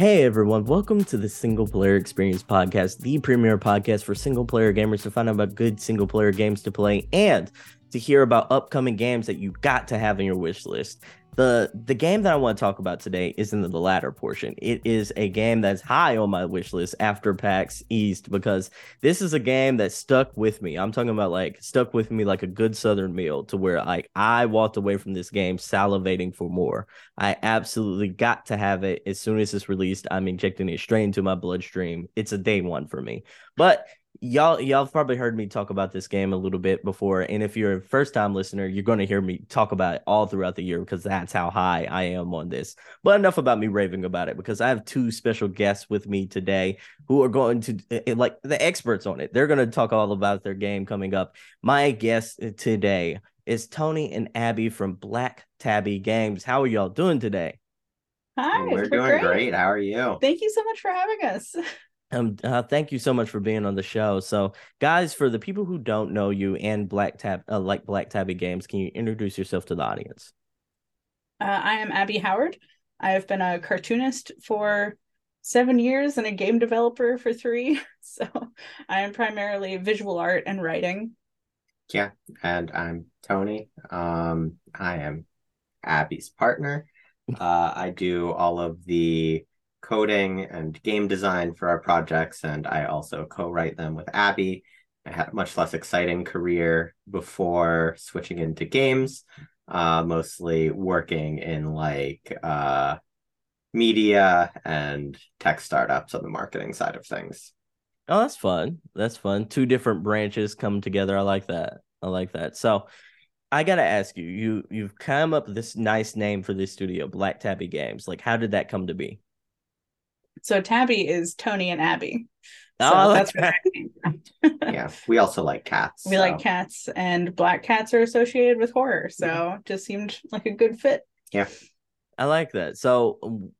Hey everyone, welcome to the Single Player Experience Podcast, the premier podcast for single player gamers to find out about good single player games to play and to hear about upcoming games that you got to have in your wish list. The the game that I want to talk about today is in the latter portion. It is a game that's high on my wish list after PAX East because this is a game that stuck with me. I'm talking about like stuck with me like a good southern meal to where like I walked away from this game salivating for more. I absolutely got to have it as soon as it's released. I'm injecting it straight into my bloodstream. It's a day one for me. But y'all y'all have probably heard me talk about this game a little bit before and if you're a first time listener you're going to hear me talk about it all throughout the year because that's how high i am on this but enough about me raving about it because i have two special guests with me today who are going to eh, eh, like the experts on it they're going to talk all about their game coming up my guest today is tony and abby from black tabby games how are y'all doing today Hi, we're, we're doing great. great. How are you? Thank you so much for having us. Um, uh, thank you so much for being on the show. So, guys, for the people who don't know you and Black Tab, uh, like Black Tabby Games, can you introduce yourself to the audience? Uh, I am Abby Howard. I have been a cartoonist for seven years and a game developer for three. So, I am primarily visual art and writing. Yeah, and I'm Tony. Um, I am Abby's partner. Uh, I do all of the coding and game design for our projects, and I also co-write them with Abby. I had a much less exciting career before switching into games, uh, mostly working in like uh, media and tech startups on the marketing side of things. Oh, that's fun. That's fun. Two different branches come together. I like that. I like that. So, I gotta ask you, you you've come up with this nice name for this studio, Black Tabby Games. Like, how did that come to be? So Tabby is Tony and Abby. So oh, that's what yeah. We also like cats. We so. like cats, and black cats are associated with horror. So yeah. just seemed like a good fit. Yeah. I like that. So um,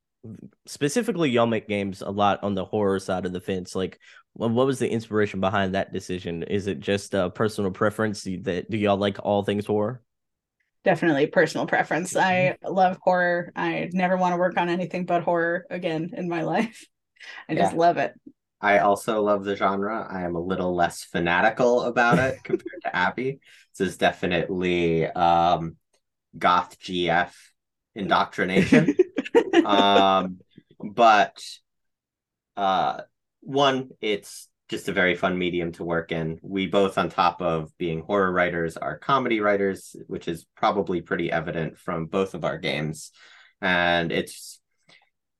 specifically, y'all make games a lot on the horror side of the fence. Like, what was the inspiration behind that decision? Is it just a personal preference that do y'all like all things horror? Definitely personal preference. I mm-hmm. love horror. I never want to work on anything but horror again in my life. I yeah. just love it. I also love the genre. I am a little less fanatical about it compared to Abby. This is definitely um, goth GF indoctrination. um, but uh, one, it's just a very fun medium to work in. We both, on top of being horror writers, are comedy writers, which is probably pretty evident from both of our games. And it's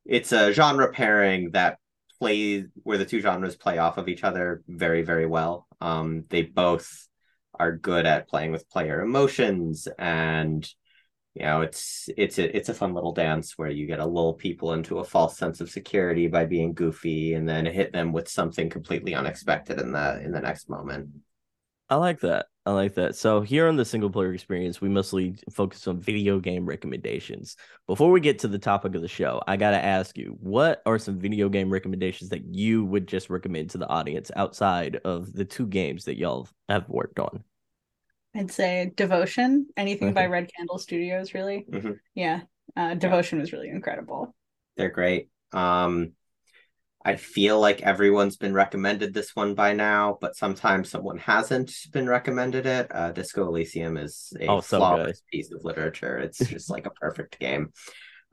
it's a genre pairing that plays where the two genres play off of each other very, very well. Um, they both are good at playing with player emotions and you know it's it's a it's a fun little dance where you get to lull people into a false sense of security by being goofy and then hit them with something completely unexpected in the in the next moment. I like that. I like that. So here on the single player experience we mostly focus on video game recommendations. Before we get to the topic of the show i gotta ask you what are some video game recommendations that you would just recommend to the audience outside of the two games that y'all have worked on I'd say Devotion, anything mm-hmm. by Red Candle Studios, really. Mm-hmm. Yeah. Uh, Devotion yeah. was really incredible. They're great. Um, I feel like everyone's been recommended this one by now, but sometimes someone hasn't been recommended it. Uh, Disco Elysium is a oh, flawless so piece of literature. It's just like a perfect game.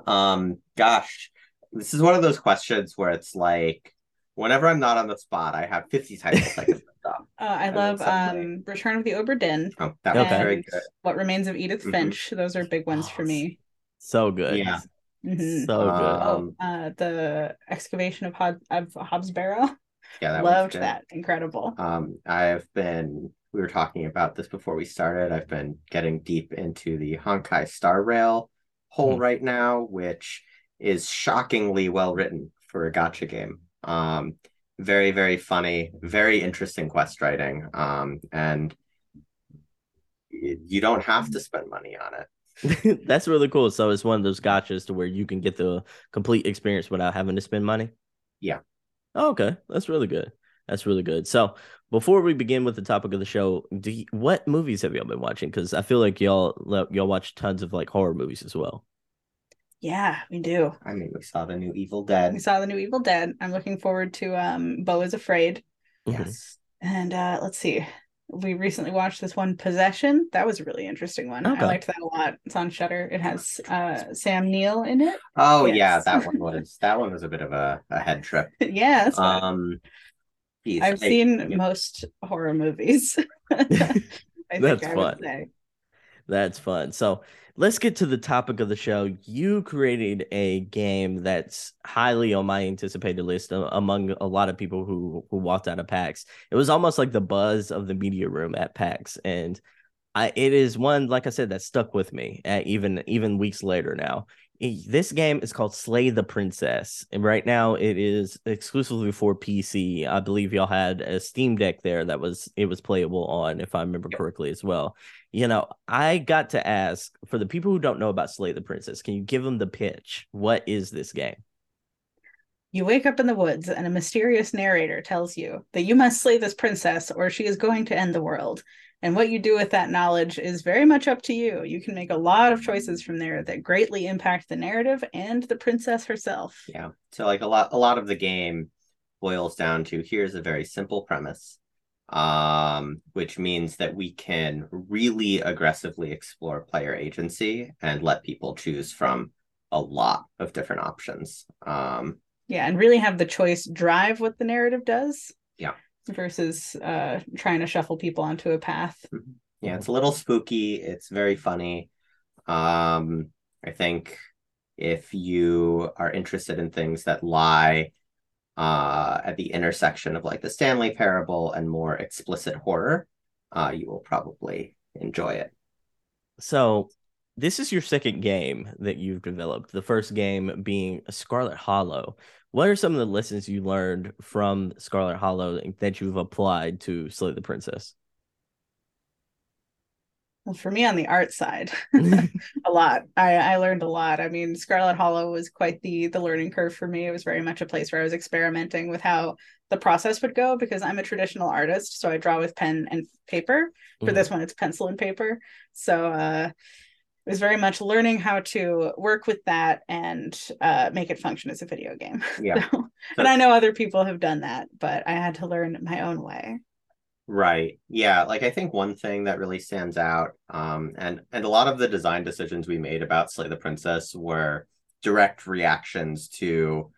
Um, gosh, this is one of those questions where it's like, whenever I'm not on the spot, I have 50 titles I can uh, I love um, Return of the Obra Dinn. Oh, that was very good. What Remains of Edith mm-hmm. Finch. Those are big ones oh, for me. So good. Yeah. Mm-hmm. So good. Um, oh, uh, the excavation of, Hob- of Hob's Barrow. Yeah, that loved that. Incredible. Um, I've been. We were talking about this before we started. I've been getting deep into the Honkai Star Rail hole mm-hmm. right now, which is shockingly well written for a gacha game. Um, very very funny very interesting quest writing um and you don't have to spend money on it. That's really cool. So it's one of those gachas to where you can get the complete experience without having to spend money? Yeah. Oh, okay. That's really good. That's really good. So before we begin with the topic of the show do you, what movies have y'all been watching? Because i feel like y'all y'all watch tons of like horror movies as well Yeah, we do. I mean, we saw the new Evil Dead. We saw the new Evil Dead. I'm looking forward to um Beau is Afraid. Mhm. Yes. And uh let's see. We recently watched this one Possession. That was a really interesting one. Okay. I liked that a lot. It's on Shudder. It has uh Sam Neill in it. Oh yeah, that one was that one was a bit of a, a head trip. yeah. Um, geez, I've I- seen yeah. most horror movies. I think That's I fun. would say. That's fun. So let's get to the topic of the show. You created a game that's highly on my anticipated list uh, among a lot of people who who walked out of PAX. It was almost like the buzz of the media room at PAX, and I it is one like I said that stuck with me at even even weeks later now. I- This game is called Slay the Princess, and right now it is exclusively for PC. I believe y'all had a Steam Deck there that was it was playable on, if I remember correctly as well you know, I got to ask for the people who don't know about Slay the Princess, can you give them the pitch? What is this game? You wake up in the woods and a mysterious narrator tells you that you must slay this princess or she is going to end the world. And what you do with that knowledge is very much up to you. You can make a lot of choices from there that greatly impact the narrative and the princess herself. Yeah. So like a lot a lot of the game boils down to here's a very simple premise. Um, which means that we can really aggressively explore player agency and let people choose from a lot of different options. Um, Yeah, and really have the choice drive what the narrative does. Yeah. Versus uh trying to shuffle people onto a path. yeah, it's a little spooky, it's very funny. Um, I think if you are interested in things that lie uh, at the intersection of like the Stanley Parable and more explicit horror, uh, you will probably enjoy it. So, this is your second game that you've developed. The first game being Scarlet Hollow. What are some of the lessons you learned from Scarlet Hollow that you've applied to Slay the Princess? Well, for me on the art side, a lot. I, I learned a lot. I mean, Scarlet Hollow was quite the the learning curve for me. It was very much a place where I was experimenting with how the process would go because I'm a traditional artist, so I draw with pen and paper. For Mhm. this one, it's pencil and paper. So uh, it was very much learning how to work with that and uh, make it function as a video game. Yeah. So, and I know other people have done that, but I had to learn my own way. Right. Yeah. Like I think one thing that really stands out, um, and and a lot of the design decisions we made about Slay the Princess were direct reactions to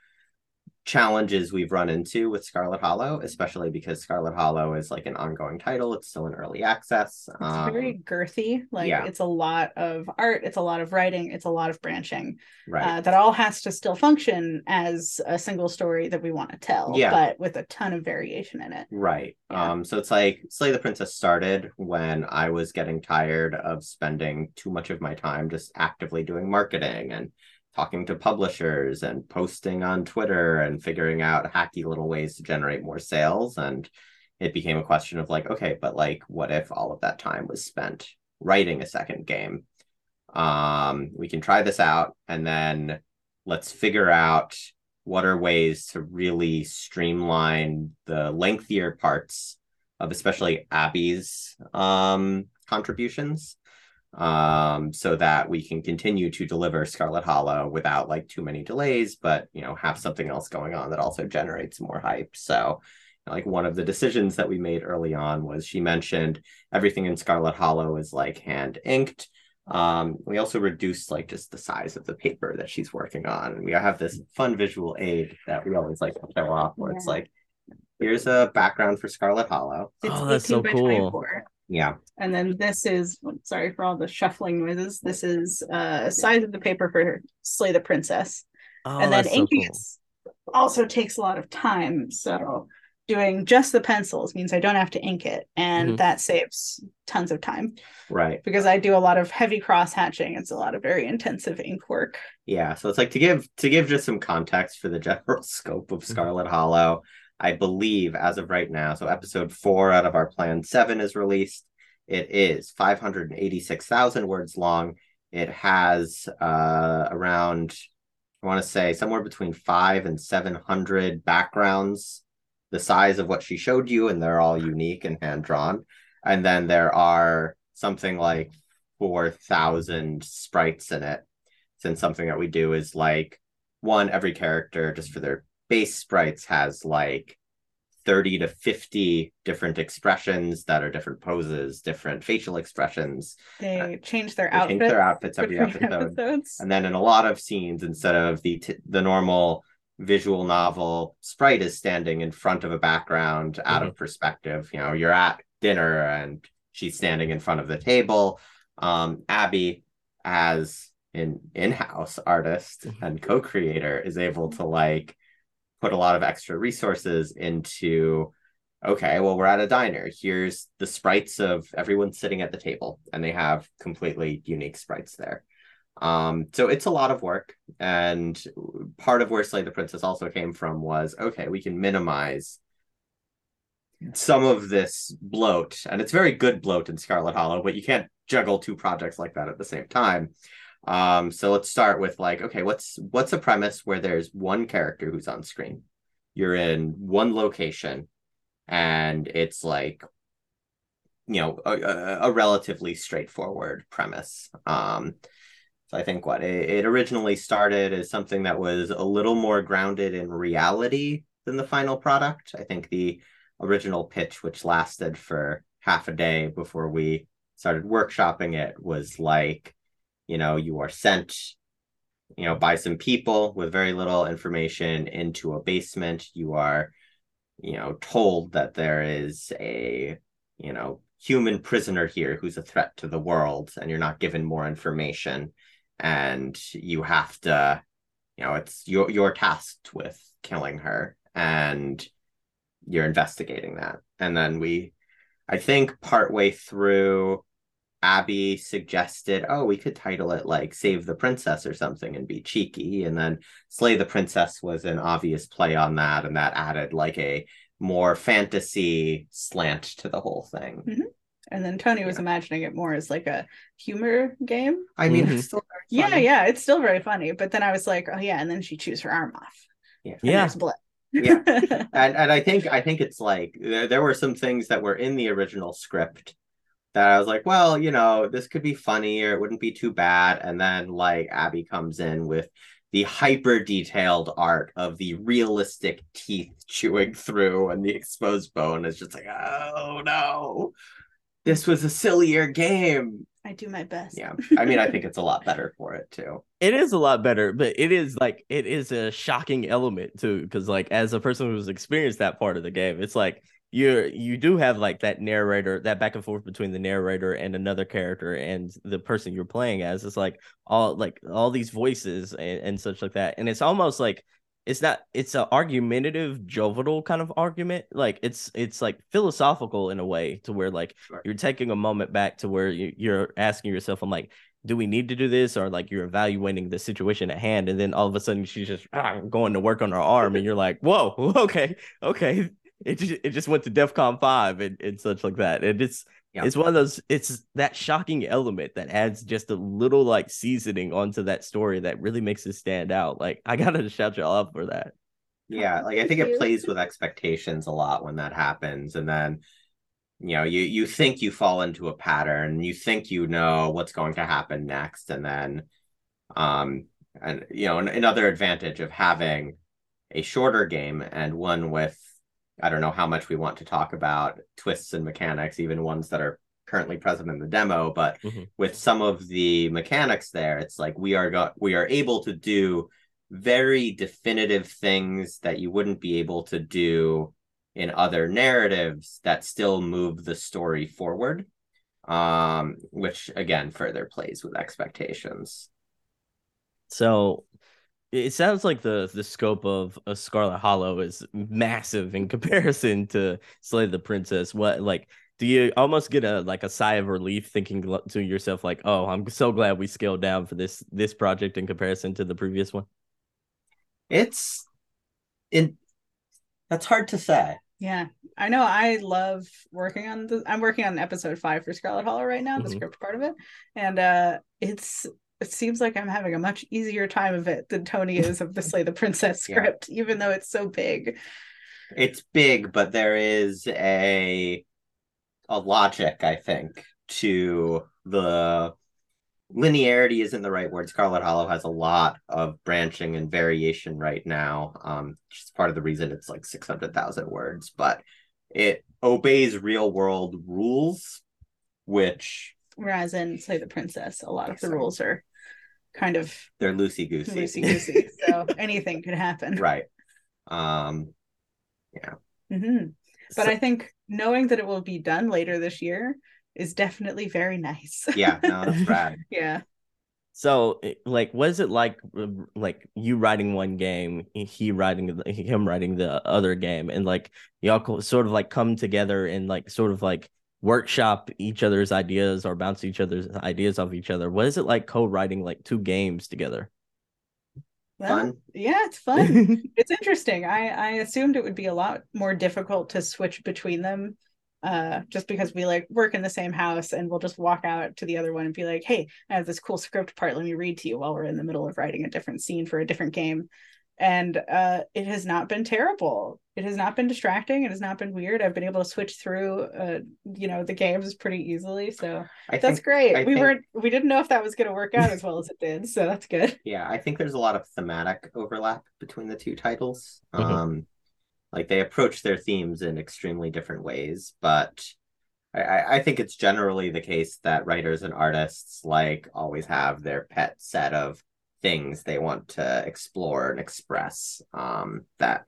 challenges we've run into with Scarlet Hollow, especially because Scarlet Hollow is like an ongoing title. It's still in early access. It's Um, very girthy. Like yeah. it's a lot of art, it's a lot of writing, it's a lot of branching. right. Uh, that all has to still function as a single story that we want to tell, Yeah. but with a ton of variation in it. Right. Yeah. Um, so it's like Slay the Princess started when I was getting tired of spending too much of my time just actively doing marketing and talking to publishers and posting on Twitter and figuring out hacky little ways to generate more sales. And it became a question of like, okay, but like, what if all of that time was spent writing a second game? Um, we can try this out and then let's figure out what are ways to really streamline the lengthier parts of especially Abby's um, contributions um, so that we can continue to deliver Scarlet Hollow without like too many delays, but you know, have something else going on that also generates more hype. So like one of the decisions that we made early on was she mentioned everything in Scarlet Hollow is like hand inked. Um, we also reduced like just the size of the paper that she's working on. And we have this fun visual aid that we always like to show off where it's like, here's a background for Scarlet Hollow. It's Oh, that's so cool. 24. Yeah. And then this is sorry for all the shuffling noises. This is uh size of the paper for Slay the Princess. Oh, and then that's so inking cool. also takes a lot of time. So doing just the pencils means I don't have to ink it, and Mhm. that saves tons of time Right. because I do a lot of heavy cross hatching. It's a lot of very intensive ink work. Yeah, so it's like to give to give just some context for the general scope of Scarlet Hollow. I believe as of right now, so episode four out of our plan seven is released. It is 586,000 words long. It has uh, around, I want to say, somewhere between five and 700 backgrounds, the size of what she showed you, and they're all unique and hand drawn. And then there are something like 4,000 sprites in it. since something that we do is like one every character just for their base sprites has like 30 to 50 different expressions that are different poses, different facial expressions. They Uh, change their They outfits. change their outfits every episode. episodes. And then in a lot of scenes, instead of the t- the normal visual novel, sprite is standing in front of a background out of perspective. You know, you're at dinner and she's standing in front of the table. Um, Abby, as an in-house artist and co-creator, is able to like put a lot of extra resources into okay well we're at a diner. Here's the sprites of everyone sitting at the table and they have completely unique sprites there. Um so it's a lot of work and part of where slay the princess also came from was okay we can minimize some of this bloat and it's very good bloat in scarlet hollow but you can't juggle two projects like that at the same time um so let's start with like okay what's what's a premise where there's one character who's on screen? You're in one location and it's like you know a, a, a relatively straightforward premise. Um so i think what it, it originally started as something that was a little more grounded in reality than the final product. I think the original pitch which lasted for half a day before we started workshopping it was like you know you are sent you know by some people with very little information into a basement. You are you know told that there is a you know human prisoner here who's a threat to the world and you're not given more information. And you have to you know it's you're you're tasked with killing her and you're investigating that. And then we i think partway through Abby suggested, oh, we could title it like Save the Princess or something and be cheeky. And then Slay the Princess was an obvious play on that. And that added like a more fantasy slant to the whole thing. Mhm. And then Tony was imagining it more as like a humor game. I mean, Mhm. it's still very Yeah, yeah, it's still very funny. But then I was like, oh yeah, and then she chews her arm off. Yeah. And Yeah. there's blood. Yeah. and and I think I think it's like there, there were some things that were in the original script that I was like, well, you know, this could be funny or it wouldn't be too bad. And then like Abby comes in with the hyper detailed art of the realistic teeth chewing through and the exposed bone is just like, oh no. This was a sillier game. I do my best. Yeah. I mean, I think it's a lot better for it too. It is a lot better, but it is like it is a shocking element too, because like as a person who's experienced that part of the game, it's like you're you do have like that narrator, that back and forth between the narrator and another character and the person you're playing as. It's like all like all these voices and, and such like that, and it's almost like it's not it's an argumentative jovial kind of argument. Like it's it's like philosophical in a way to where like you're taking a moment back to where you, you're asking yourself i'm like do we need to do this? Or like you're evaluating the situation at hand. And then all of a sudden she's just ah, going to work on her arm and you're like whoa okay okay it just, it just went to defcon 5 and, and such like that. And it's Yeah. it's one of those it's that shocking element that adds just a little like seasoning onto that story that really makes it stand out. Like i gotta shout y'all out for that. Yeah, like I think it plays with expectations a lot when that happens, and then you know you you think you fall into a pattern, you think you know what's going to happen next, and then um and you know an- another advantage of having a shorter game and one with I don't know how much we want to talk about twists and mechanics, even ones that are currently present in the demo, but Mhm. with some of the mechanics there, it's like we are got we are able to do very definitive things that you wouldn't be able to do in other narratives that still move the story forward um which again further plays with expectations So it sounds like the the scope of a Scarlet Hollow is massive in comparison to Slay the Princess. What like do you almost get a like a sigh of relief thinking to yourself like, "Oh, I'm so glad we scaled down for this this project in comparison to the previous one." it's in that's hard to say Yeah, I know. I love working on the. I'm working on episode five for Scarlet Hollow right now, the Mhm. script part of it, and uh it's it seems like I'm having a much easier time of it than Tony is of the Slay the Princess Yeah. script, even though it's so big. it's big but there is a a logic i think to the linearity isn't the right word. Scarlet Hollow has a lot of branching and variation right now. Um, which is part of the reason it's like 600,000 words, but it obeys real world rules, which Whereas in Slay the Princess, a lot of the rules are kind of they're loosey goosey. loosey goosey. so anything could happen. right. Um, hmm But So- I think knowing that it will be done later this year is definitely very nice. yeah, no, that's rad. yeah. So, eh, like, what is it like, like you writing one game, he writing, him writing the other game, and like y'all sort of like come together and like sort of like workshop each other's ideas or bounce each other's ideas off each other. What is it like co-writing like two games together? Well, Fun. Yeah, it's fun. it's interesting. I I assumed it would be a lot more difficult to switch between them, uh, just because we like work in the same house and we'll just walk out to the other one and be like, "Hey, I have this cool script part. Let me read to you while we're in the middle of writing a different scene for a different game." And uh, it has not been terrible. It has not been distracting. It has not been weird. I've been able to switch through, uh, you know, the games pretty easily. So I that's think great. I we think- weren't, we didn't know if that was going to work out as well as it did. So that's good. yeah, I think there's a lot of thematic overlap between the two titles. Mhm. Um, like they approach their themes in extremely different ways, but I- I, I think it's generally the case that writers and artists like always have their pet set of things they want to explore and express um, that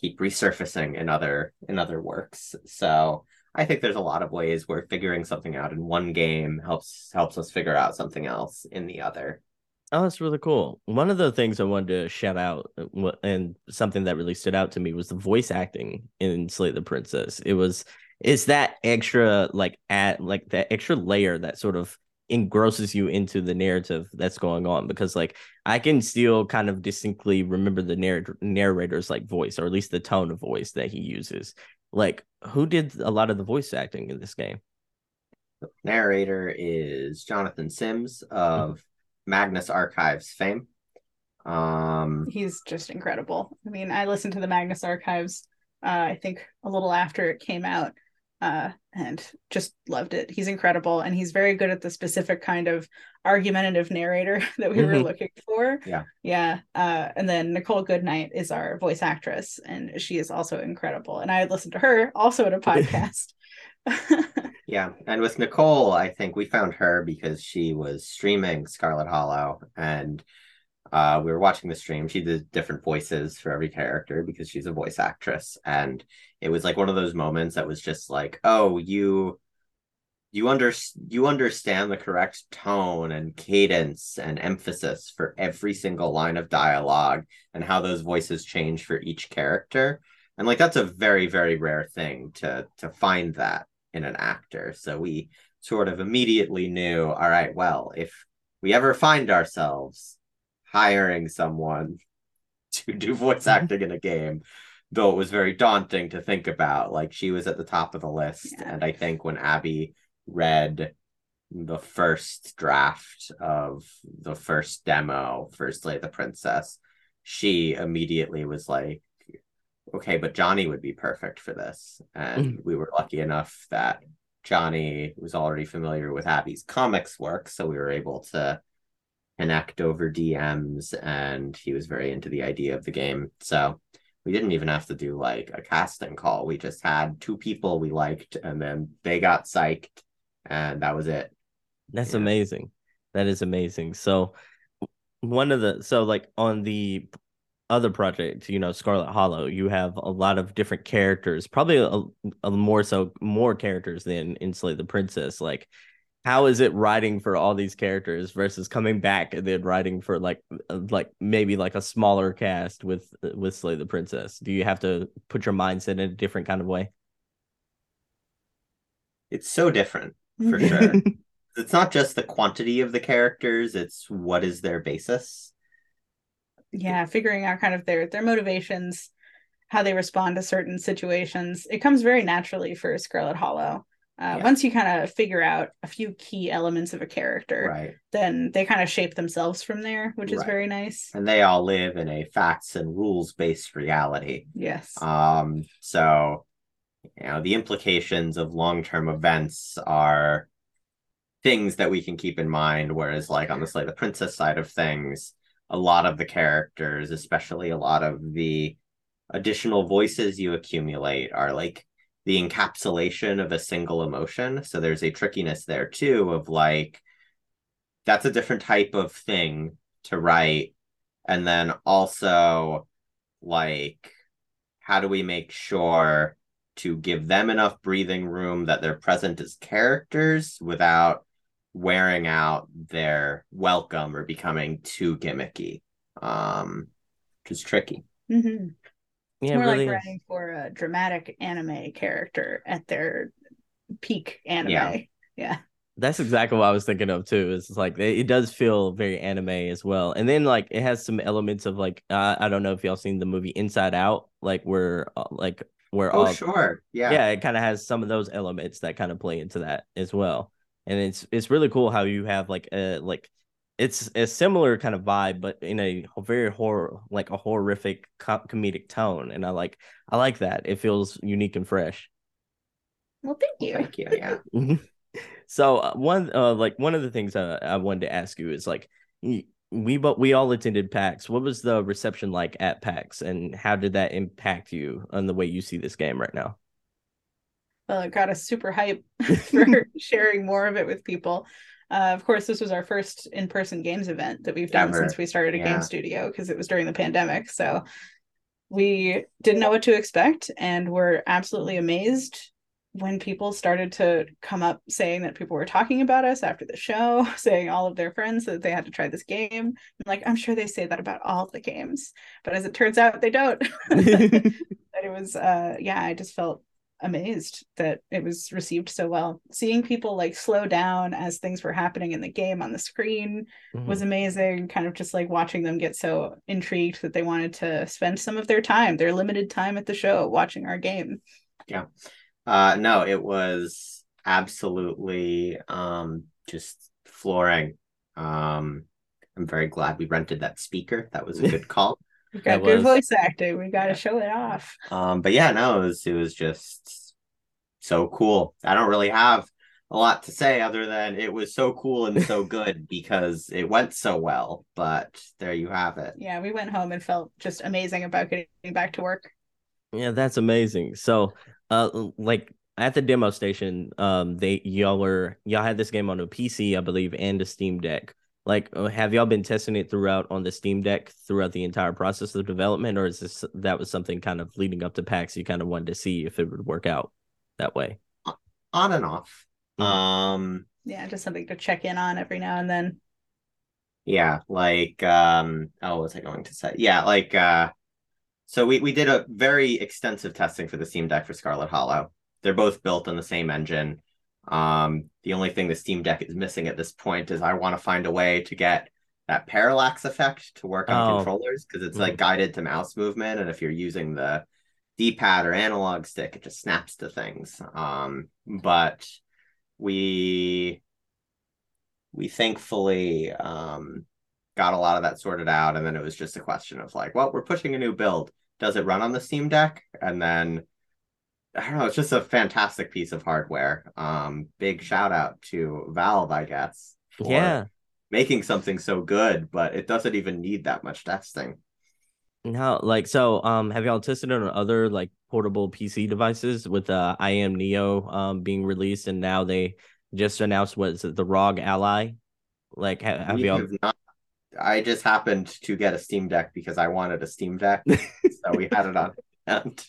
keep resurfacing in other in other works. So I think there's a lot of ways where figuring something out in one game helps helps us figure out something else in the other. Oh, that's really cool. One of the things I wanted to shout out uh, and something that really stood out to me was the voice acting in Slay the Princess. It was it's that extra like at like that extra layer that sort of engrosses you into the narrative that's going on because like I can still kind of distinctly remember the narr- narrator's like voice or at least the tone of voice that he uses. Like who did a lot of the voice acting in this game? The narrator is Jonathan Sims of Magnus Archives fame. Um, he's just incredible. I mean, I listened to the Magnus Archives, uh, I think a little after it came out, uh, and just loved it. He's incredible, and he's very good at the specific kind of argumentative narrator that we were Mhm. looking for. Yeah. yeah. Uh, and then Nicole Goodnight is our voice actress, and she is also incredible. And I had listened to her also in a podcast. yeah, and with Nicole, I think we found her because she was streaming Scarlet Hollow, and uh, we were watching the stream. She did different voices for every character because she's a voice actress, and it was like one of those moments that was just like, oh, you. You under you understand the correct tone and cadence and emphasis for every single line of dialogue and how those voices change for each character. And like that's a very, very rare thing to to find that in an actor. So we sort of immediately knew, all right, well, if we ever find ourselves hiring someone to do voice Mm-hmm. acting in a game, though it was very daunting to think about, like she was at the top of the list. Yeah. And I think when Abby read the first draft of the first demo for Slay the Princess, she immediately was like, okay, but Johnny would be perfect for this. And mm. we were lucky enough that Johnny was already familiar with Abby's comics work, so we were able to connect over DMs and he was very into the idea of the game. So we didn't even have to do like a casting call. We just had two people we liked and then they got psyched and that was it. That's Yeah. amazing. That is amazing. So one of the so like on the other project, you know, Scarlet Hollow, you have a lot of different characters, probably a, a more so more characters than in Slay the Princess. Like, how is it writing for all these characters versus coming back and then writing for like uh, like maybe like a smaller cast with with Slay the Princess? Do you have to put your mindset in a different kind of way? It's so different for sure. it's not just the quantity of the characters, it's what is their basis. yeah figuring out kind of their their motivations how they respond to certain situations it comes very naturally for scarlet hollow uh, Yeah. once you kind of figure out a few key elements of a character Right. then they kind of shape themselves from there which is very nice And they all live in a facts and rules based reality. yes Um, so you know, the implications of long term events are things that we can keep in mind. Whereas, like on the Slay the Princess side of things, a lot of the characters, especially a lot of the additional voices you accumulate, are like the encapsulation of a single emotion. So there's a trickiness there too of like that's a different type of thing to write. And then also like how do we make sure to give them enough breathing room that they're present as characters without wearing out their welcome or becoming too gimmicky um which is tricky Mhm. It's Yeah, more really like is. writing for a dramatic anime character at their peak anime. Yeah. Yeah. That's exactly what I was thinking of too. It's like it, it does feel very anime as well, and then like it has some elements of like uh, I don't know if y'all seen the movie Inside Out, like where uh, like where oh all sure yeah yeah, it kind of has some of those elements that kind of play into that as well, and it's it's really cool how you have like a like it's a similar kind of vibe, but in a very horror like a horrific co- comedic tone, and I like I like that. It feels unique and fresh. Well, thank you. thank you yeah Mhm. so uh, one uh like one of the things uh, I wanted to ask you is like we but we all attended PAX. What was the reception like at PAX, and how did that impact you on the way you see this game right now? Well, it got us super hype for sharing more of it with people. Uh, of course, this was our first in-person games event that we've done Ever. since we started a Yeah. game studio because it was during the pandemic. So we didn't know what to expect and were absolutely amazed when people started to come up saying that people were talking about us after the show, saying all of their friends that they had to try this game. I'm like, I'm sure they say that about all the games, but as it turns out, they don't. it was uh yeah i just felt amazed that it was received so well. Seeing people like slow down as things were happening in the game on the screen was amazing kind of just like watching them get so intrigued that they wanted to spend some of their time their limited time at the show watching our game. Yeah. uh no it was absolutely um just flooring. Um i'm very glad we rented that speaker. That was a good call we've got That good was- voice acting we got to show it off Um, but yeah, no, it was it was just so cool. I don't really have a lot to say other than it was so cool and so good because it went so well. But there you have it. yeah we went home and felt just amazing about getting back to work Yeah, that's amazing. So, uh, like at the demo station, um, they y'all were y'all had this game on a PC, I believe, and a Steam Deck. Like, uh, have y'all been testing it throughout on the Steam Deck throughout the entire process of development, or is this that was something kind of leading up to PAX? You kind of wanted to see if it would work out that way. On and off. Mhm. Um, yeah just something to check in on every now and then yeah, like um, oh, what was I going to say? Yeah, like uh, so we we did a very extensive testing for the Steam Deck for Scarlet Hollow. They're both built on the same engine. Um, the only thing the Steam Deck is missing at this point is I want to find a way to get that parallax effect to work on Oh. controllers because it's like guided to mouse movement, and if you're using the D-pad or analog stick, it just snaps to things. Um, but we we thankfully um got a lot of that sorted out, and then it was just a question of like, well, we're pushing a new build. Does it run on the Steam Deck? And then I don't know, it's just a fantastic piece of hardware. Um, big shout out to Valve, I guess, for Yeah. making something so good, but it doesn't even need that much testing. How like so? Um, have y'all tested it on other like portable PC devices with uh Ayaneo um being released, and now they just announced what is it the ROG Ally? Like, ha- have y'all? have not. I just happened to get a Steam Deck because I wanted a Steam Deck, so we had it on hand.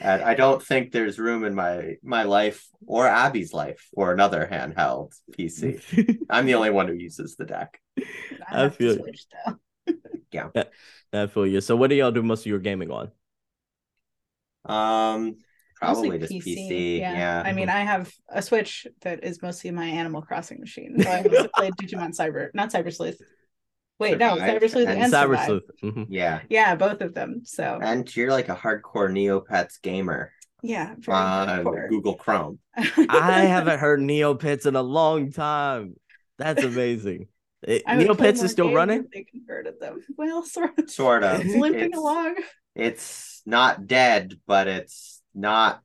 And I don't think there's room in my my life or Abby's life for another handheld PC. I'm the only one who uses the deck. I have to feel- switch, Yeah, I feel you. So, what do y'all do most of your gaming on? Um, probably Mostly just PC. Yeah. yeah. I mean, I have a Switch that is mostly my Animal Crossing machine. So I also played Digimon Cyber, not Cyber Sleuth. Wait, no, Survive Cyber Sleuth and and Cyber Survive. Sleuth. Mhm. yeah. Yeah, both of them. So And you're like a hardcore Neopets gamer yeah, very on hardcore. Google Chrome. I haven't heard Neopets in a long time. That's amazing. It- I Neopets is still running. They converted them. Well, sort of. Sort of. It's limping It's- along. It's not dead, but it's not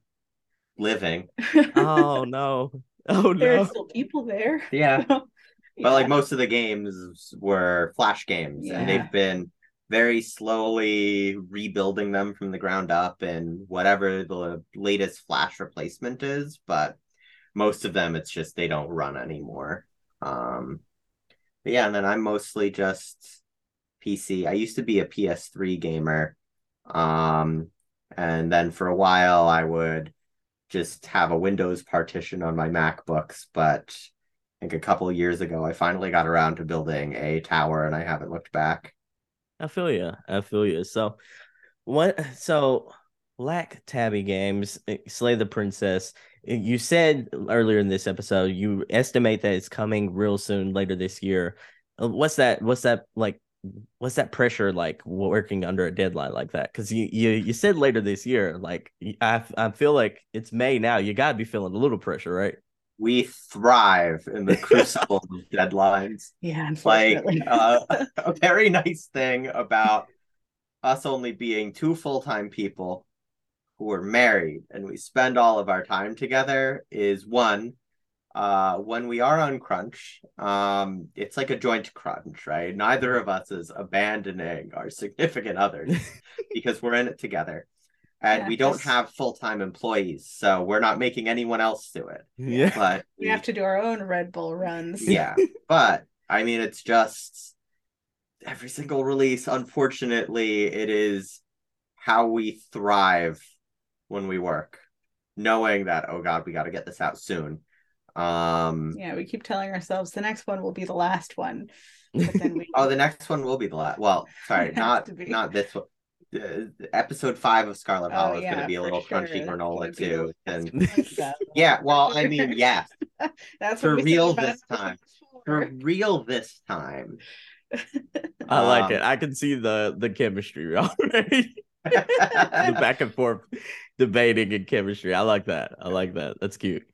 living. Oh no. Oh no. There are still people there. Yeah. So, But like most of the games were flash games and they've been very slowly rebuilding them from the ground up and whatever the latest flash replacement is, but most of them it's just they don't run anymore. Um but yeah, and then I'm mostly just PC. I used to be a PS3 gamer. Um and then for a while I would just have a Windows partition on my MacBooks, but think a couple of years ago, I finally got around to building a tower, and I haven't looked back. I feel you. I feel you. So, what? So, Black Tabby Games, eh, Slay the Princess. eh, You said earlier in this episode you estimate that it's coming real soon, later this year. Uh, What's that? What's that like? What's that pressure like working under a deadline like that? Because you you you said later this year. Like I I feel like it's May now. You got to be feeling a little pressure, right? We thrive in the crucible of deadlines. yeah, Like uh, a very nice thing about us only being two full time people who are married and we spend all of our time together is one. Uh, when we are on crunch, um, it's like a joint crunch, right? Neither of us is abandoning our significant others because we're in it together. And Yeah, we don't that's- have full time employees, so we're not making anyone else do it. Yeah. But we have to do our own Red Bull runs. yeah but i mean it's just every single release unfortunately it is how we thrive when we work knowing that oh god we got to get this out soon um Yeah, we keep telling ourselves the next one will be the last one. But then we oh the next one will be the last well sorry not not this one episode five of Scarlet Oh, Hollow is yeah, going to be a little sure. crunchy It's granola too. And yeah, well, I mean, yes, That's for what we said real this time. for real this time. I like Um, it. I can see the the chemistry already. the back and forth debating and chemistry. I like that. I like that. That's cute.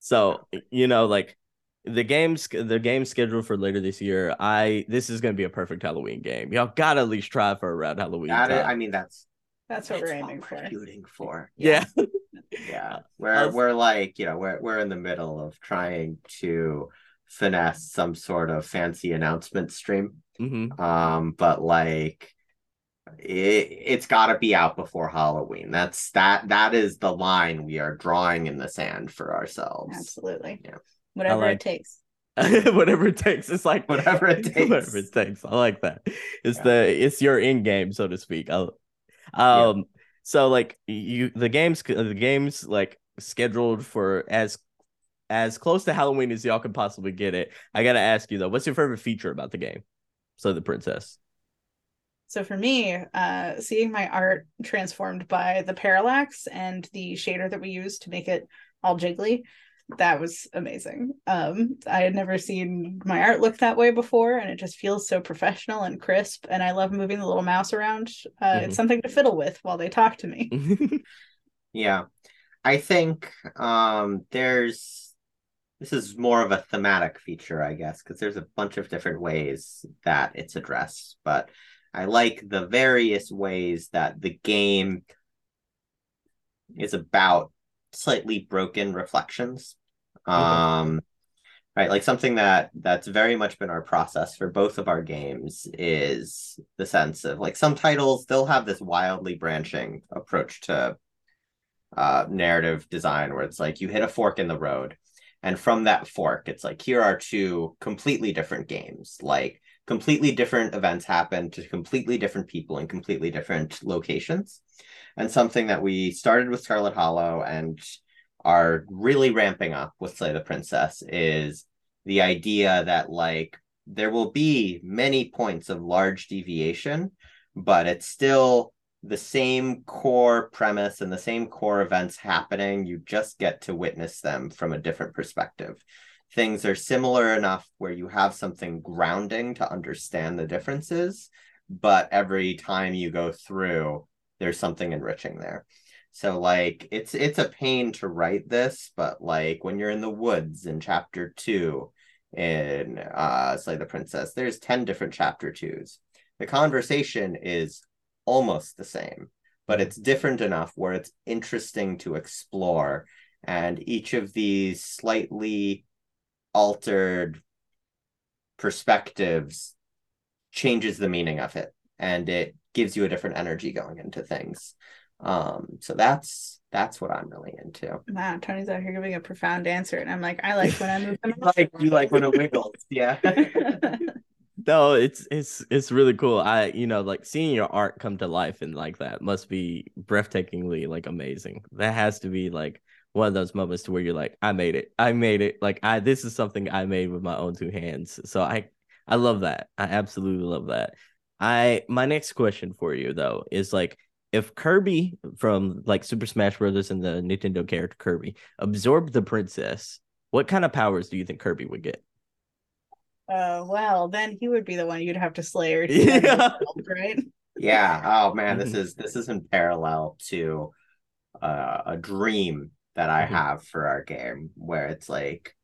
So you know, like the games, the game schedule for later this year. I this is gonna be a perfect Halloween game. Y'all gotta at least try for around Halloween. Got it. I mean, that's That's what that's we're aiming for. shooting for. yeah. Yeah, I we're was- we're like you know we're we're in the middle of trying to finesse some sort of fancy announcement stream. hmm Um, but like it it's got to be out before Halloween. That's that that is the line we are drawing in the sand for ourselves. Absolutely. Yeah. Whatever like- it takes. Whatever it takes. It's like Whatever it takes. Whatever it takes. I like that. It's Yeah. the it's your in game, so to speak. i um. So like you, the games, the games like scheduled for as as close to Halloween as y'all can possibly get it. I gotta ask you though, what's your favorite feature about the game? So the princess. So for me, uh, seeing my art transformed by the parallax and the shader that we use to make it all jiggly, that was amazing. Um, I had never seen my art look that way before, and it just feels so professional and crisp. And I love moving the little mouse around. Uh, Mhm. It's something to fiddle with while they talk to me. Yeah. I think um there's this is more of a thematic feature, I guess, because there's a bunch of different ways that it's addressed, but I like the various ways that the game is about slightly broken reflections. Um right, like something that that's very much been our process for both of our games is the sense of like some titles they'll have this wildly branching approach to uh narrative design where it's like you hit a fork in the road and from that fork it's like here are two completely different games like completely different events happen to completely different people in completely different locations and something that we started with scarlet hollow and are really ramping up with slay the princess is the idea that like there will be many points of large deviation but it's still the same core premise and the same core events happening. You just get to witness them from a different perspective. Things are similar enough where you have something grounding to understand the differences, but every time you go through, there's something enriching there. So like it's it's a pain to write this, but like when you're in the woods in chapter two in uh Slay the Princess, there's 10 different chapter twos. The conversation is almost the same, but it's different enough where it's interesting to explore and each of these slightly altered perspectives changes the meaning of it and it gives you a different energy going into things um so that's that's what i'm really into Wow, Tony's out here giving a profound answer, and I'm like, I like when I move like you like when it wiggles yeah No, it's it's it's really cool. I you know like seeing your art come to life and like that must be breathtakingly like amazing. That has to be like one of those moments to where you're like, I made it. I made it. Like I this is something I made with my own two hands. So I I love that. I absolutely love that. I my next question for you though is like if Kirby from like Super Smash Brothers and the Nintendo character Kirby absorbed the princess, what kind of powers do you think Kirby would get? Oh well, then he would be the one you'd have to slay or Yeah. right? yeah oh man this Mhm. is this is in parallel to uh, a dream that i Mhm. have for our game where it's like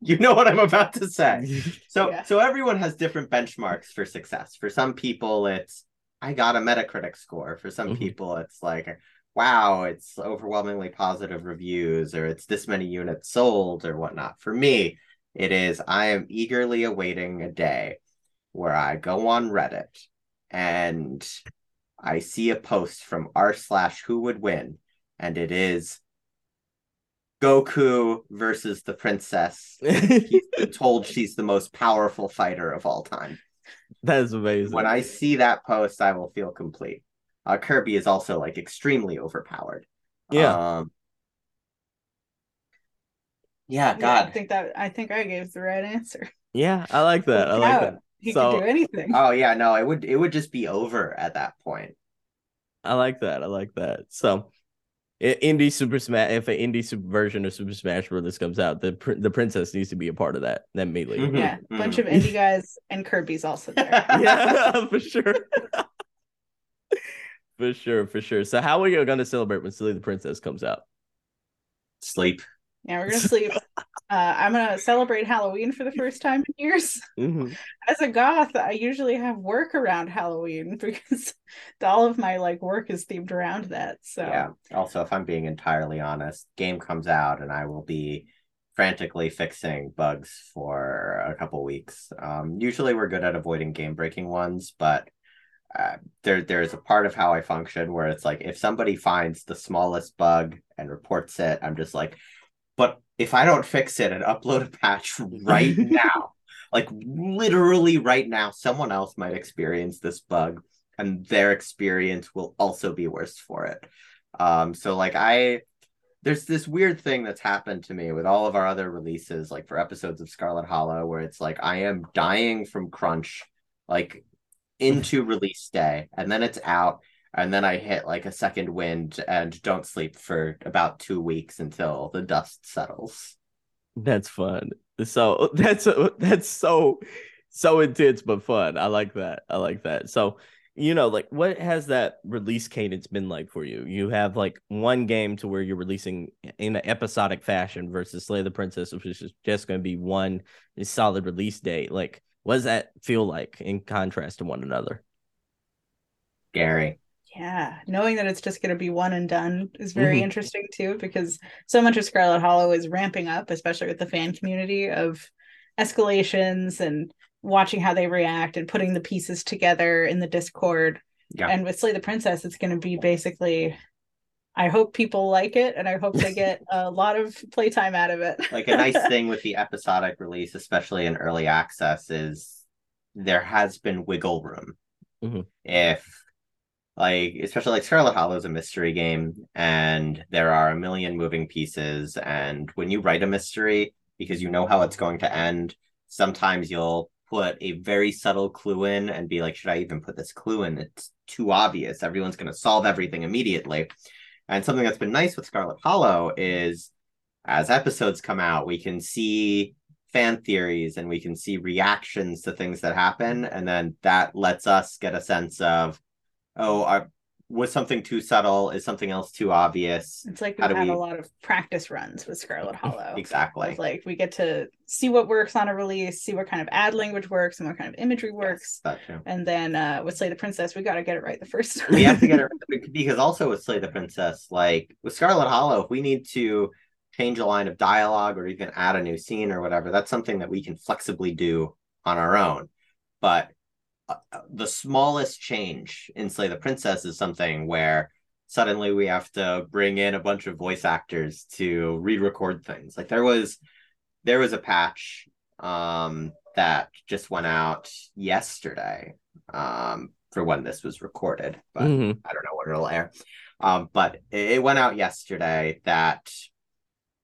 you know what i'm about to say So Yeah. so everyone has different benchmarks for success. For some people it's I got a Metacritic score. For some Mhm. people it's like wow, it's overwhelmingly positive reviews or it's this many units sold or whatnot. For me, it is I am eagerly awaiting a day where I go on Reddit and I see a post from r slash who would win, and it is Goku versus the princess he's been told she's the most powerful fighter of all time. That's amazing. When I see that post, I will feel complete. Uh, Kirby is also like extremely overpowered. yeah. Um, yeah, Yeah, I think that I think I gave the right answer. Yeah, I like that. I like out. that. He So- could do anything. Oh yeah, no, it would it would just be over at that point. I like that. I like that. So, i- indie Super Smash. If an indie super version of Super Smash Brothers comes out, the pr- the princess needs to be a part of that. That melee. Mhm. yeah, a bunch of indie guys and Kirby's also there. yeah, for sure. for sure, for sure. So, how are you going to celebrate when Slay the Princess comes out? Sleep. Yeah, we're gonna sleep. Uh, I'm gonna celebrate Halloween for the first time in years. Mhm. As a goth, I usually have work around Halloween because all of my like work is themed around that. So Yeah. Also, if I'm being entirely honest, game comes out and I will be frantically fixing bugs for a couple weeks. Um, usually we're good at avoiding game breaking ones, but uh, there there's a part of how I function where it's like if somebody finds the smallest bug and reports it, I'm just like, but if I don't fix it and upload a patch right now, like literally right now, someone else might experience this bug and their experience will also be worse for it. Um, so like I there's this weird thing that's happened to me with all of our other releases, like for episodes of Scarlet Hollow, where it's like I am dying from crunch, like into release day, and then it's out, and then I hit like a second wind and don't sleep for about two weeks until the dust settles. That's fun. So that's that's so so intense but fun. I like that. I like that. So you know, like what has that release cadence been like for you? You have like one game to where you're releasing in an episodic fashion versus Slay the Princess, which is just going to be one solid release date. Like, what does that feel like in contrast to one another? Gary. Yeah, knowing that it's just gonna be one and done is very Mhm. interesting too, because so much of Scarlet Hollow is ramping up, especially with the fan community of escalations and watching how they react and putting the pieces together in the Discord. Yeah. And with Slay the Princess, it's going to be basically. I hope people like it, and I hope they get a lot of playtime out of it. like a nice thing with the episodic release, especially in early access, is there has been wiggle room. Mhm. If like especially like Scarlet Hollow is a mystery game and there are a million moving pieces and when you write a mystery because you know how it's going to end, sometimes you'll put a very subtle clue in and be like, should I even put this clue in? It's too obvious. Everyone's going to solve everything immediately. And something that's been nice with Scarlet Hollow is as episodes come out, we can see fan theories and we can see reactions to things that happen. And then that lets us get a sense of, oh, are, was something too subtle? Is something else too obvious? It's like we've had we- a lot of practice runs with Scarlet Hollow. Exactly. It's like we get to see what works on a release, see what kind of ad language works and what kind of imagery works. Too. And then uh with Slay the Princess, we gotta get it right the first time. we have to get it right because also with Slay the Princess, like with Scarlet Hollow, if we need to change a line of dialogue or even add a new scene or whatever, that's something that we can flexibly do on our own. But the smallest change in Slay the Princess is something where suddenly we have to bring in a bunch of voice actors to re-record things. Like there was there was a patch um that just went out yesterday um for when this was recorded, but Mhm. I don't know when it'll air. Um, but it it went out yesterday that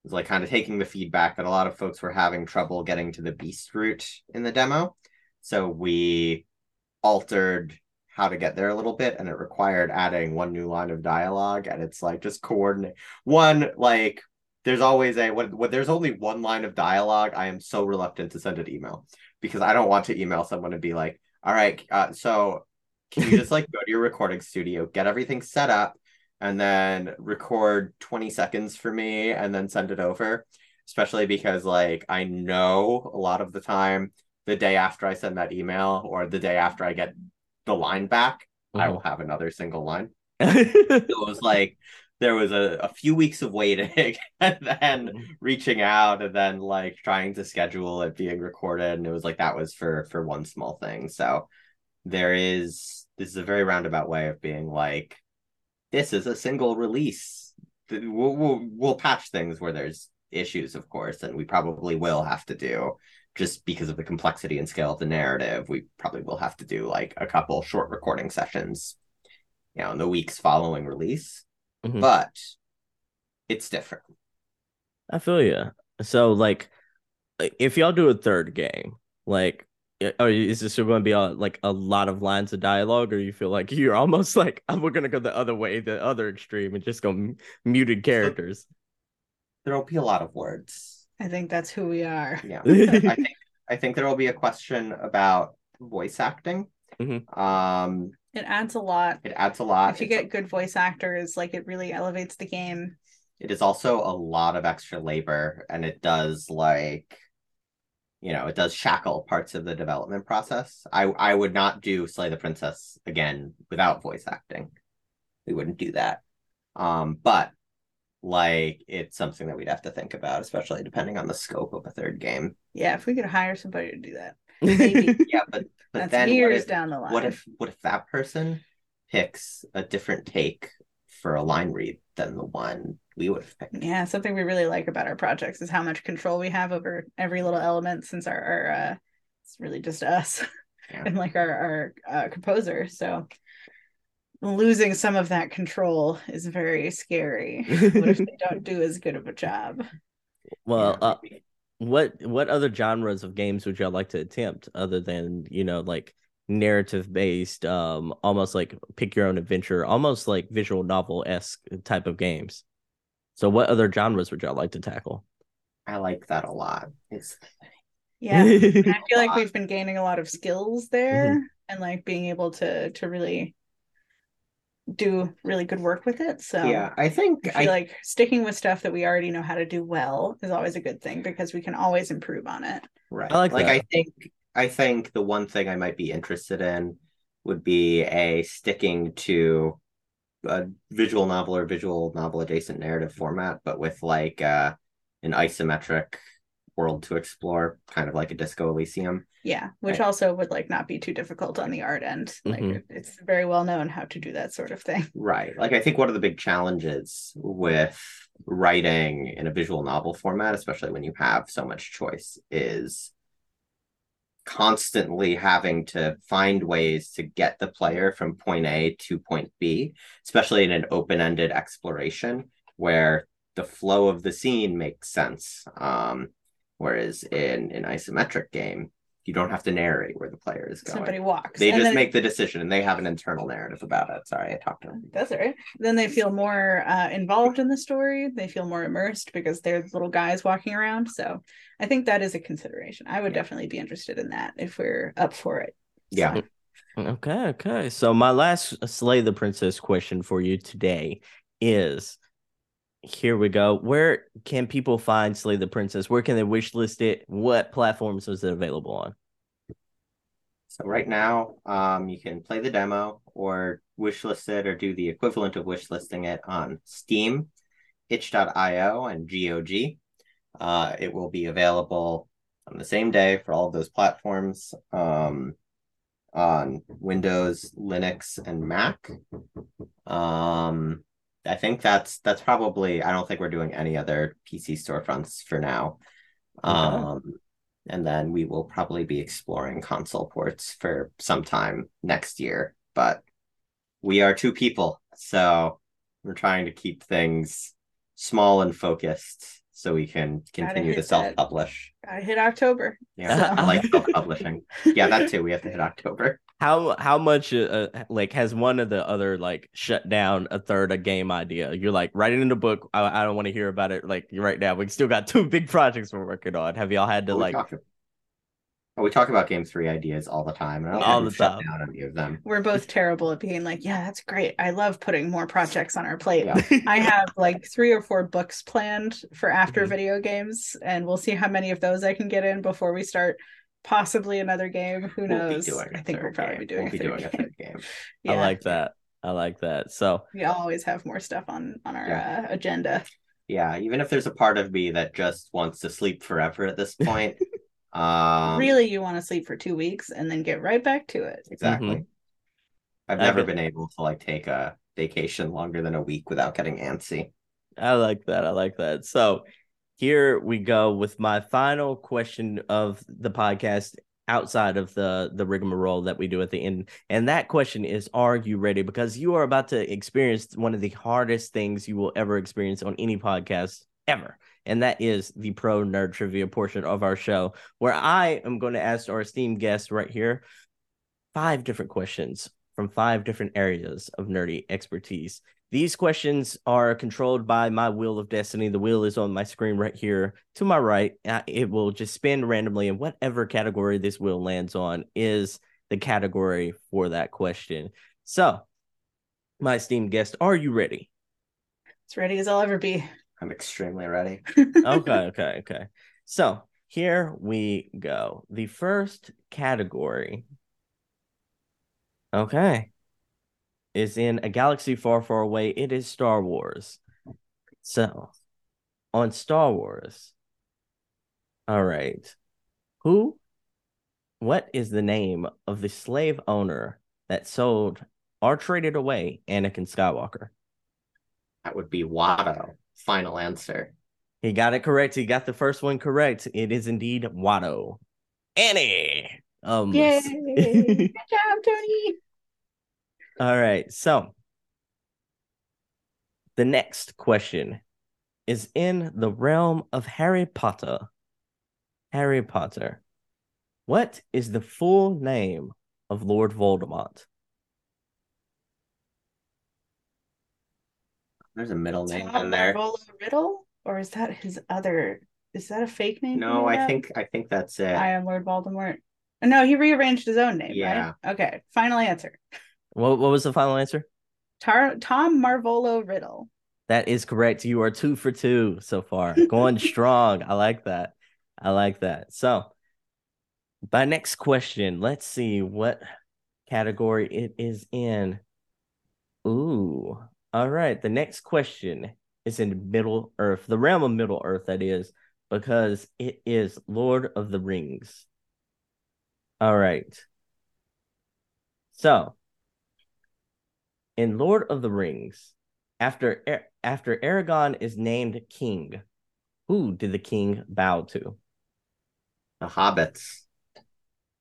was like kind of taking the feedback that a lot of folks were having trouble getting to the beast route in the demo. So we altered how to get there a little bit and it required adding one new line of dialogue and it's like just coordinate. One like there's always a when, when there's only one line of dialogue i am so reluctant to send an email because i don't want to email someone and be like all right uh, so can you just like go to your recording studio get everything set up and then record 20 seconds for me and then send it over? Especially because like i know a lot of the time the day after i send that email or the day after i get the line back i uh-huh. will have another single line. It was like there was a, a few weeks of waiting and then mm-hmm. reaching out and then like trying to schedule it being recorded. And it was like that was for for one small thing. So there is this is a very roundabout way of being like this is a single release. We'll, we'll, we'll patch things where there's issues of course and we probably will have to do just because of the complexity and scale of the narrative we probably will have to do like a couple short recording sessions you know in the weeks following release Mhm. but it's different I feel you. So like, if y'all do a third game, like, or is this going to be a, like a lot of lines of dialogue, or you feel like you're almost like we're gonna go the other way, the other extreme, and just go m- muted characters? there'll be a lot of words I think that's who we are. yeah i think i think there will be a question about voice acting Mhm. um It adds a lot. it adds a lot If you It's- get good voice actors, like it really elevates the game. it is also a lot of extra labor and it does like you know it does shackle parts of the development process i i would not do slay the princess again without voice acting we wouldn't do that um but like it's something that we'd have to think about especially depending on the scope of a third game Yeah, if we could hire somebody to do that, Maybe. yeah but but that's then what years if, down the line. what if what if that person picks a different take for a line read than the one we would have picked Yeah, something we really like about our projects is how much control we have over every little element since our, our uh it's really just us Yeah. and like our our uh, composer. So losing some of that control is very scary. what if they don't do as good of a job? well, Yeah, uh, what what other genres of games would y'all like to attempt other than you know like narrative based, um, almost like pick your own adventure, almost like visual novel esque type of games? So, what other genres would y'all like to tackle? I like that a lot. It's Yeah. I feel like we've been gaining a lot of skills there and like being able to to really do really good work with it. So yeah. I think I I, like sticking with stuff that we already know how to do well is always a good thing because we can always improve on it. right. I like like that. I think I think the one thing I might be interested in would be a sticking to a visual novel or visual novel adjacent narrative format, but with like uh an isometric world to explore, kind of like a Disco Elysium. Yeah, which Right. also would like not be too difficult on the art end. Like Mhm. it's very well known how to do that sort of thing. Right. Like I think one of the big challenges with writing in a visual novel format, especially when you have so much choice, is constantly having to find ways to get the player from point A to point B, especially in an open-ended exploration where the flow of the scene makes sense. Um, whereas in an isometric game, you don't have to narrate where the player is going. Somebody walks. They and just then- make the decision and they have an internal narrative about it. Sorry, I talked to them. That's all right. Then they feel more uh, involved in the story. They feel more immersed because they're little guys walking around. So I think that is a consideration. I would Yeah. definitely be interested in that if we're up for it. Yeah. So, Okay, okay. So my last Slay the Princess question for you today is here we go. Where can people find Slay the Princess? Where can they wish list it? What platforms is it available on? So right now, um, you can play the demo or wishlist it or do the equivalent of wishlisting it on Steam, itch.io, and GOG. Uh, it will be available on the same day for all of those platforms um, on Windows, Linux, and Mac. Um, I think that's that's probably. I don't think we're doing any other PC storefronts for now. Okay. Um, and then we will probably be exploring console ports for some time next year. But we are two people, so we're trying to keep things small and focused so we can continue to self-publish. I hit October. Yeah, I like self-publishing. Yeah, that too. We have to hit October. How how much uh, like has one of the other like shut down a third a game idea? You're like writing in the book. I, I don't want to hear about it like right now. We still got two big projects we're working on. Have y'all had to we like well, we talk about game three ideas all the time. and I don't All the we've shut time. down any of them. We're both terrible at being like, yeah, that's great. I love putting more projects on our plate. Yeah. I have like three or four books planned for after Mhm. video games, and we'll see how many of those I can get in before we start possibly another game. Who We'll be knows? doing a I think we'll probably game. be doing We'll a be third doing a game. third game. I like that. I like that. So We always have more stuff on on our Yeah. uh, agenda. Yeah, even if there's a part of me that just wants to sleep forever at this point. um, really, you want to sleep for two weeks and then get right back to it. Exactly. Mhm. I've never been able to like take a vacation longer than a week without getting antsy. I like that. I like that. So here we go with my final question of the podcast outside of the the rigmarole that we do at the end. And that question is are you ready? Because you are about to experience one of the hardest things you will ever experience on any podcast ever. And that is the pro nerd trivia portion of our show, where I am going to ask our esteemed guest right here five different questions from five different areas of nerdy expertise. These questions are controlled by my wheel of destiny. The wheel is on my screen right here to my right. It will just spin randomly, and whatever category this wheel lands on is the category for that question. So, my esteemed guest, are you ready? As ready as I'll ever be. I'm extremely ready. okay, okay, okay. So here we go. The first category, okay, is in a galaxy far, far away. It is Star Wars. So, on Star Wars, all right, who, what is the name of the slave owner that sold or traded away Anakin Skywalker? That would be Watto. Final answer. He got it correct. He got the first one correct. It is indeed Watto. Annie. Um, Yay! Good job, Tony. All right. So the next question is in the realm of Harry Potter. Harry Potter. What is the full name of Lord Voldemort? There's a middle name Tom in there. Marvolo Riddle, or is that his other? Is that a fake name? No, I up? think I think that's it. I am Lord Voldemort. No, he rearranged his own name. Yeah. Right? Okay. Final answer. What, what was the final answer? Tar- Tom Marvolo Riddle. That is correct. You are two for two so far. Going strong. I like that. I like that. So, my next question, let's see what category it is in. Ooh. All right. The next question is in Middle Earth, the realm of Middle Earth, that is, because it is Lord of the Rings. All right. So, in Lord of the Rings, after after Aragorn is named king, who did the king bow to? The hobbits.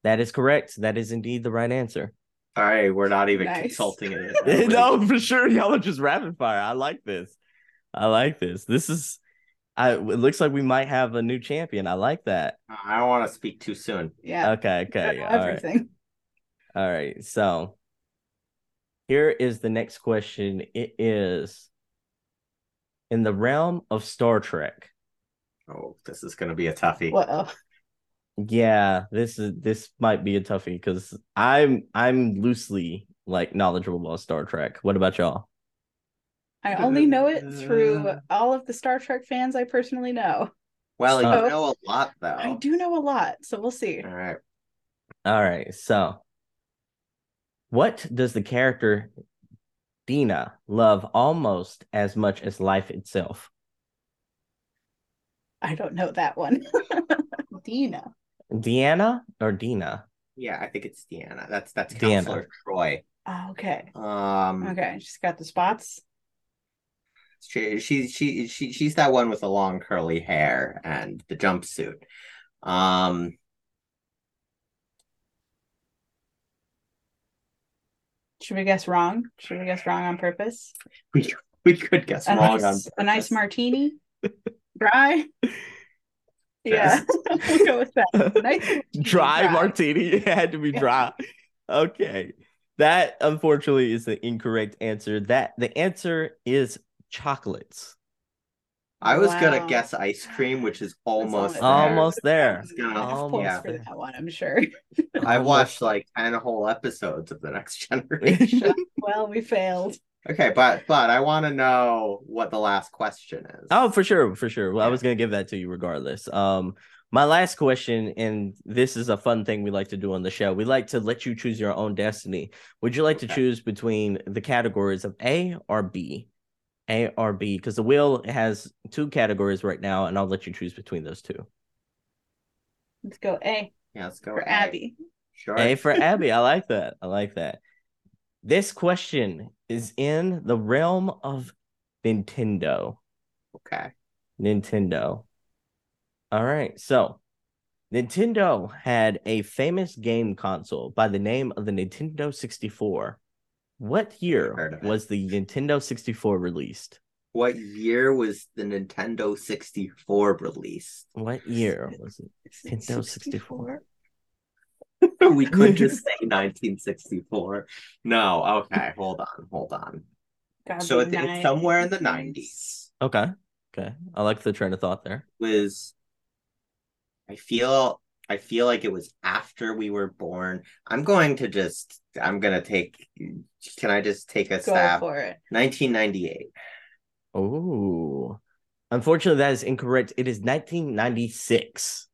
That is correct. That is indeed the right answer. All right, we're not even Nice. consulting it. no, for sure. Y'all are just rapid fire. I like this. I like this. This is. I. It looks like we might have a new champion. I like that. I don't want to speak too soon. Yeah. Okay. Okay. All right. All right. So here is the next question. It is in the realm of Star Trek. Oh, this is going to be a toughie. Whoa. Yeah, this is this might be a toughie because I'm I'm loosely like knowledgeable about Star Trek. What about y'all? I only know it through uh. all of the Star Trek fans I personally know. Well, you uh, know a lot though. I do know a lot, so we'll see. All right. All right, so what does the character Dina love almost as much as life itself? I don't know that one. Dina. Deanna or Dina? Yeah, I think it's Deanna. That's that's Deanna. Counselor Troi. Oh, okay. Um, Okay. She's got the spots. she, she she she she's that one with the long curly hair and the jumpsuit. Um, Should we guess wrong? Should we guess wrong on purpose? we we could guess A wrong nice, on a nice martini. Dry. Yeah, we'll go with that. Nice martini, dry, martini. It had to be dry. Okay. That unfortunately is the incorrect answer. That the answer is chocolates. I was gonna guess ice cream, which is almost almost there. There. I was gonna- Half Almost yeah. for that one, I'm sure. I watched like 10 whole episodes of the next generation. well, we failed. okay, but but I want to know what the last question is. Oh, for sure, for sure. Well, I was gonna give that to you regardless. Um, my last question, and this is a fun thing we like to do on the show. We like to let you choose your own destiny. Would you like to choose between the categories of A or B? A or B? Because the wheel has two categories right now, and I'll let you choose between those two. Let's go A yeah, let's go for A. Abby. Sure. A for Abby. I like that. I like that. This question is in the realm of Nintendo. Okay. Nintendo. All right. So, Nintendo had a famous game console by the name of the Nintendo 64. What year was the Nintendo 64 released? What year was the Nintendo 64 released? What year was it? Nintendo 64. we could just say 1964. No, okay, hold on, hold on. Gotta So be it, it's somewhere in the 90s. 90s. Okay. Okay. I like the train of thought there. Was I feel I feel like it was after we were born. I'm going to just I'm gonna take can I just take a Go stab? for it. 1998. Oh. Unfortunately, that is incorrect. It is 1996.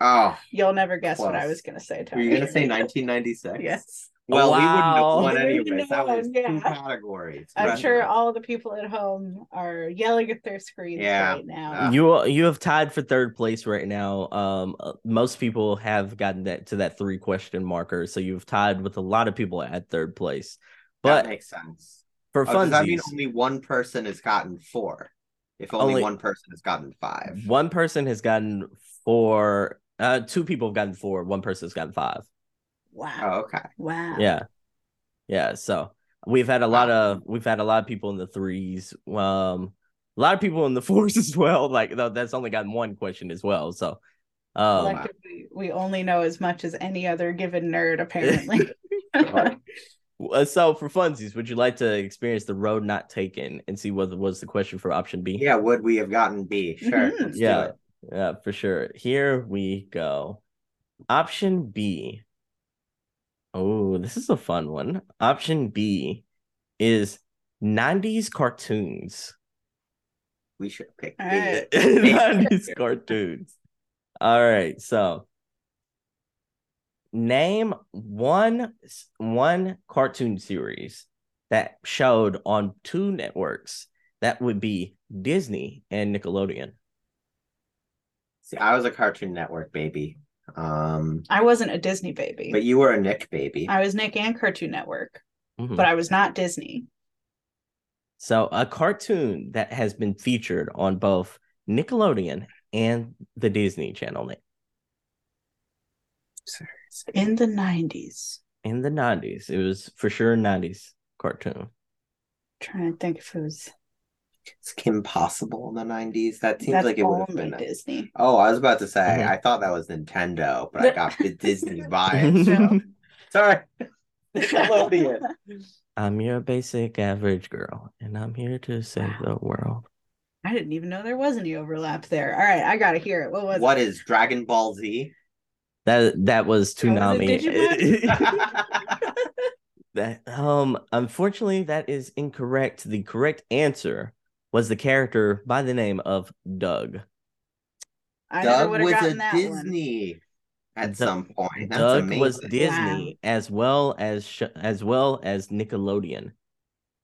Oh, You'll never guess what I was gonna say, were Tony. you gonna say 1996? yes. Well, we wouldn't Wow. have won We wouldn't anyways. That was won, two categories. I'm sure all the people at home are yelling at their screens Yeah. right now. Uh, you you have tied for third place right now. Um, uh, most people have gotten that to that three question marker, so you've tied with a lot of people at third place. But that makes sense. for Oh, does that mean only one person has gotten four? If only, Only- one person has gotten five. one person has gotten four. Uh, two people have gotten four. One person has gotten five. Wow. Oh, okay. Wow. Yeah, yeah. So we've had a lot of we've had a lot of people in the threes. Um, a lot of people in the fours as well. Like though that's only gotten one question as well. So, um, Collectively, we only know as much as any other given nerd, apparently. Uh, So for funsies, would you like to experience the road not taken and see what was the question for option B? Yeah, would we have gotten B? Sure. Mhm. Yeah. Yeah, for sure. Here we go. Option B. Oh, this is a fun one. Option B is 90s cartoons. We should pick All right. 90s cartoons. All right, so name one one cartoon series that showed on two networks. That would be Disney and Nickelodeon. See, I was a Cartoon Network baby. Um, I wasn't a Disney baby. but you were a Nick baby. I was Nick and Cartoon Network, Mhm. but I was not Disney. So a cartoon that has been featured on both Nickelodeon and the Disney Channel In the 90s. in the 90s. It was for sure a 90s cartoon. trying to think if it was It's Kim Possible in the 90s. That seems that's like it would have been. a- Disney. Oh, I was about to say, Mhm. I thought that was Nintendo, but I got the Disney bias. So- Sorry. Nickelodeon. I'm your basic average girl, and I'm here to save the world. I didn't even know there was any overlap there. All right, I gotta hear it. What was What it? is Dragon Ball Z? That that was was Toonami. that um unfortunately that is incorrect. The correct answer was the character by the name of Doug. I Doug would was a that one. Disney at Doug- some point. That's Doug amazing. was Disney as well as sh- as well as Nickelodeon.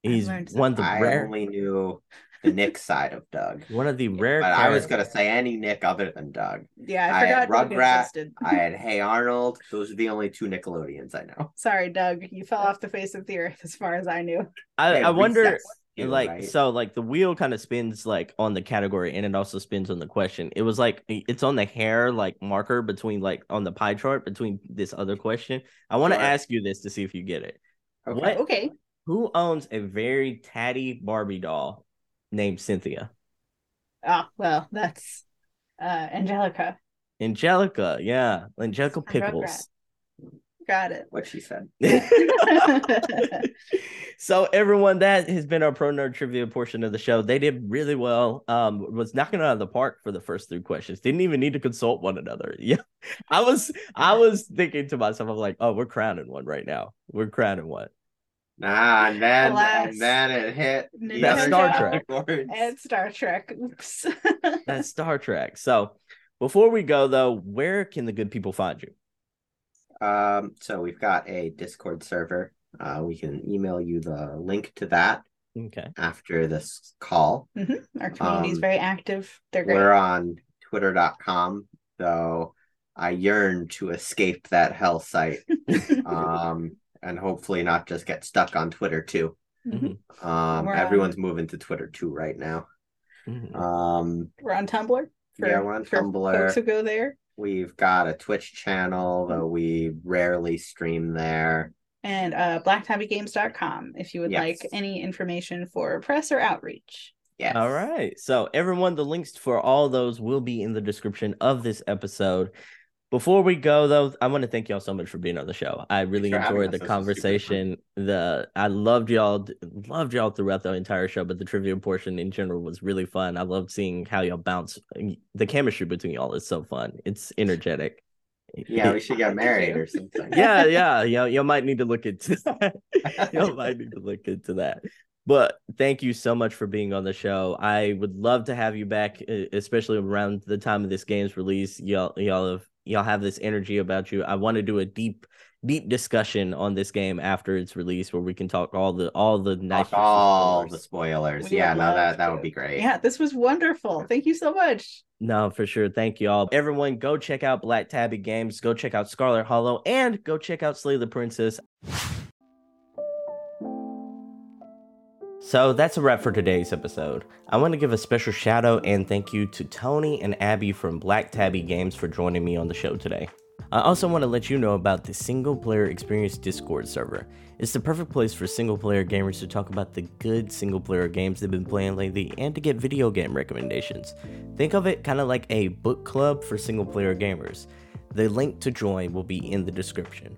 He's one of the I rare only knew the Nick side of Doug. one of the rare But I was gonna say any Nick other than Doug. Yeah, I I had forgot Rugrat. I had Hey Arnold. Those are the only two Nickelodeons I know. Sorry, Doug. You fell off the face of the earth as far as I knew. I, Hey, I wonder Recess, too, like right? so like the wheel kind of spins like on the category and it also spins on the question it was like it's on the hair like marker between like on the pie chart between this other question i want to Sure. ask you this to see if you get it Okay. What- Okay. who owns a very tatty barbie doll named cynthia Oh, well, that's uh Angelica. angelica yeah angelica pickles Got it. What she said. so everyone that has been our pro nerd trivia portion of the show they did really well um was knocking it out of the park for the first three questions didn't even need to consult one another yeah i was i was thinking to myself i'm like oh we're crowning one right now we're crowning one Nah, and then Alas. and then it hit the That's Star Trek. categories. and Star Trek. Oops. that's star trek so before we go though where can the good people find you Um, so we've got a Discord server. Uh, we can email you the link to that okay after this call. Our community is Um, very active. They're great. We're on twitter.com, though I yearn to escape that hell site. Um, and hopefully not just get stuck on Twitter too. Mhm, Um, We're everyone's moving to Twitter too right now. mhm. Um, We're on Tumblr. For, Yeah, we're on for Tumblr. Folks who go there. We've got a Twitch channel, though we rarely stream there. And uh, blacktabbygames.com if you would Yes. like any information for press or outreach. Yes. All right. So, everyone, the links for all those will be in the description of this episode. Before we go, though, I want to thank y'all so much for being on the show. I really enjoyed the This was super fun. conversation. The I loved y'all, loved y'all throughout the entire show, but the trivia portion in general was really fun. I loved seeing how y'all bounce. The chemistry between y'all is so fun. It's energetic. Yeah, we should get married or something. yeah, yeah, y'all, y'all might need to look into that. y'all might need to look into that. But thank you so much for being on the show. I would love to have you back, especially around the time of this game's release. Y'all, y'all have y'all have this energy about you. I want to do a deep, deep discussion on this game after its release, where we can talk all the all the nice Talk all the spoilers. spoilers. We yeah, no, love that that would be great. Yeah, this was wonderful. Thank you so much. No, for sure. Thank you all. Everyone, go check out Black Tabby Games. Go check out Scarlet Hollow, and go check out Slay the Princess. So that's a wrap for today's episode. I want to give a special shout out and thank you to Tony and Abby from Black Tabby Games for joining me on the show today. I also want to let you know about the Single Player Experience Discord server. It's the perfect place for single player gamers to talk about the good single player games they've been playing lately and to get video game recommendations. Think of it kind of like a book club for single player gamers. The link to join will be in the description.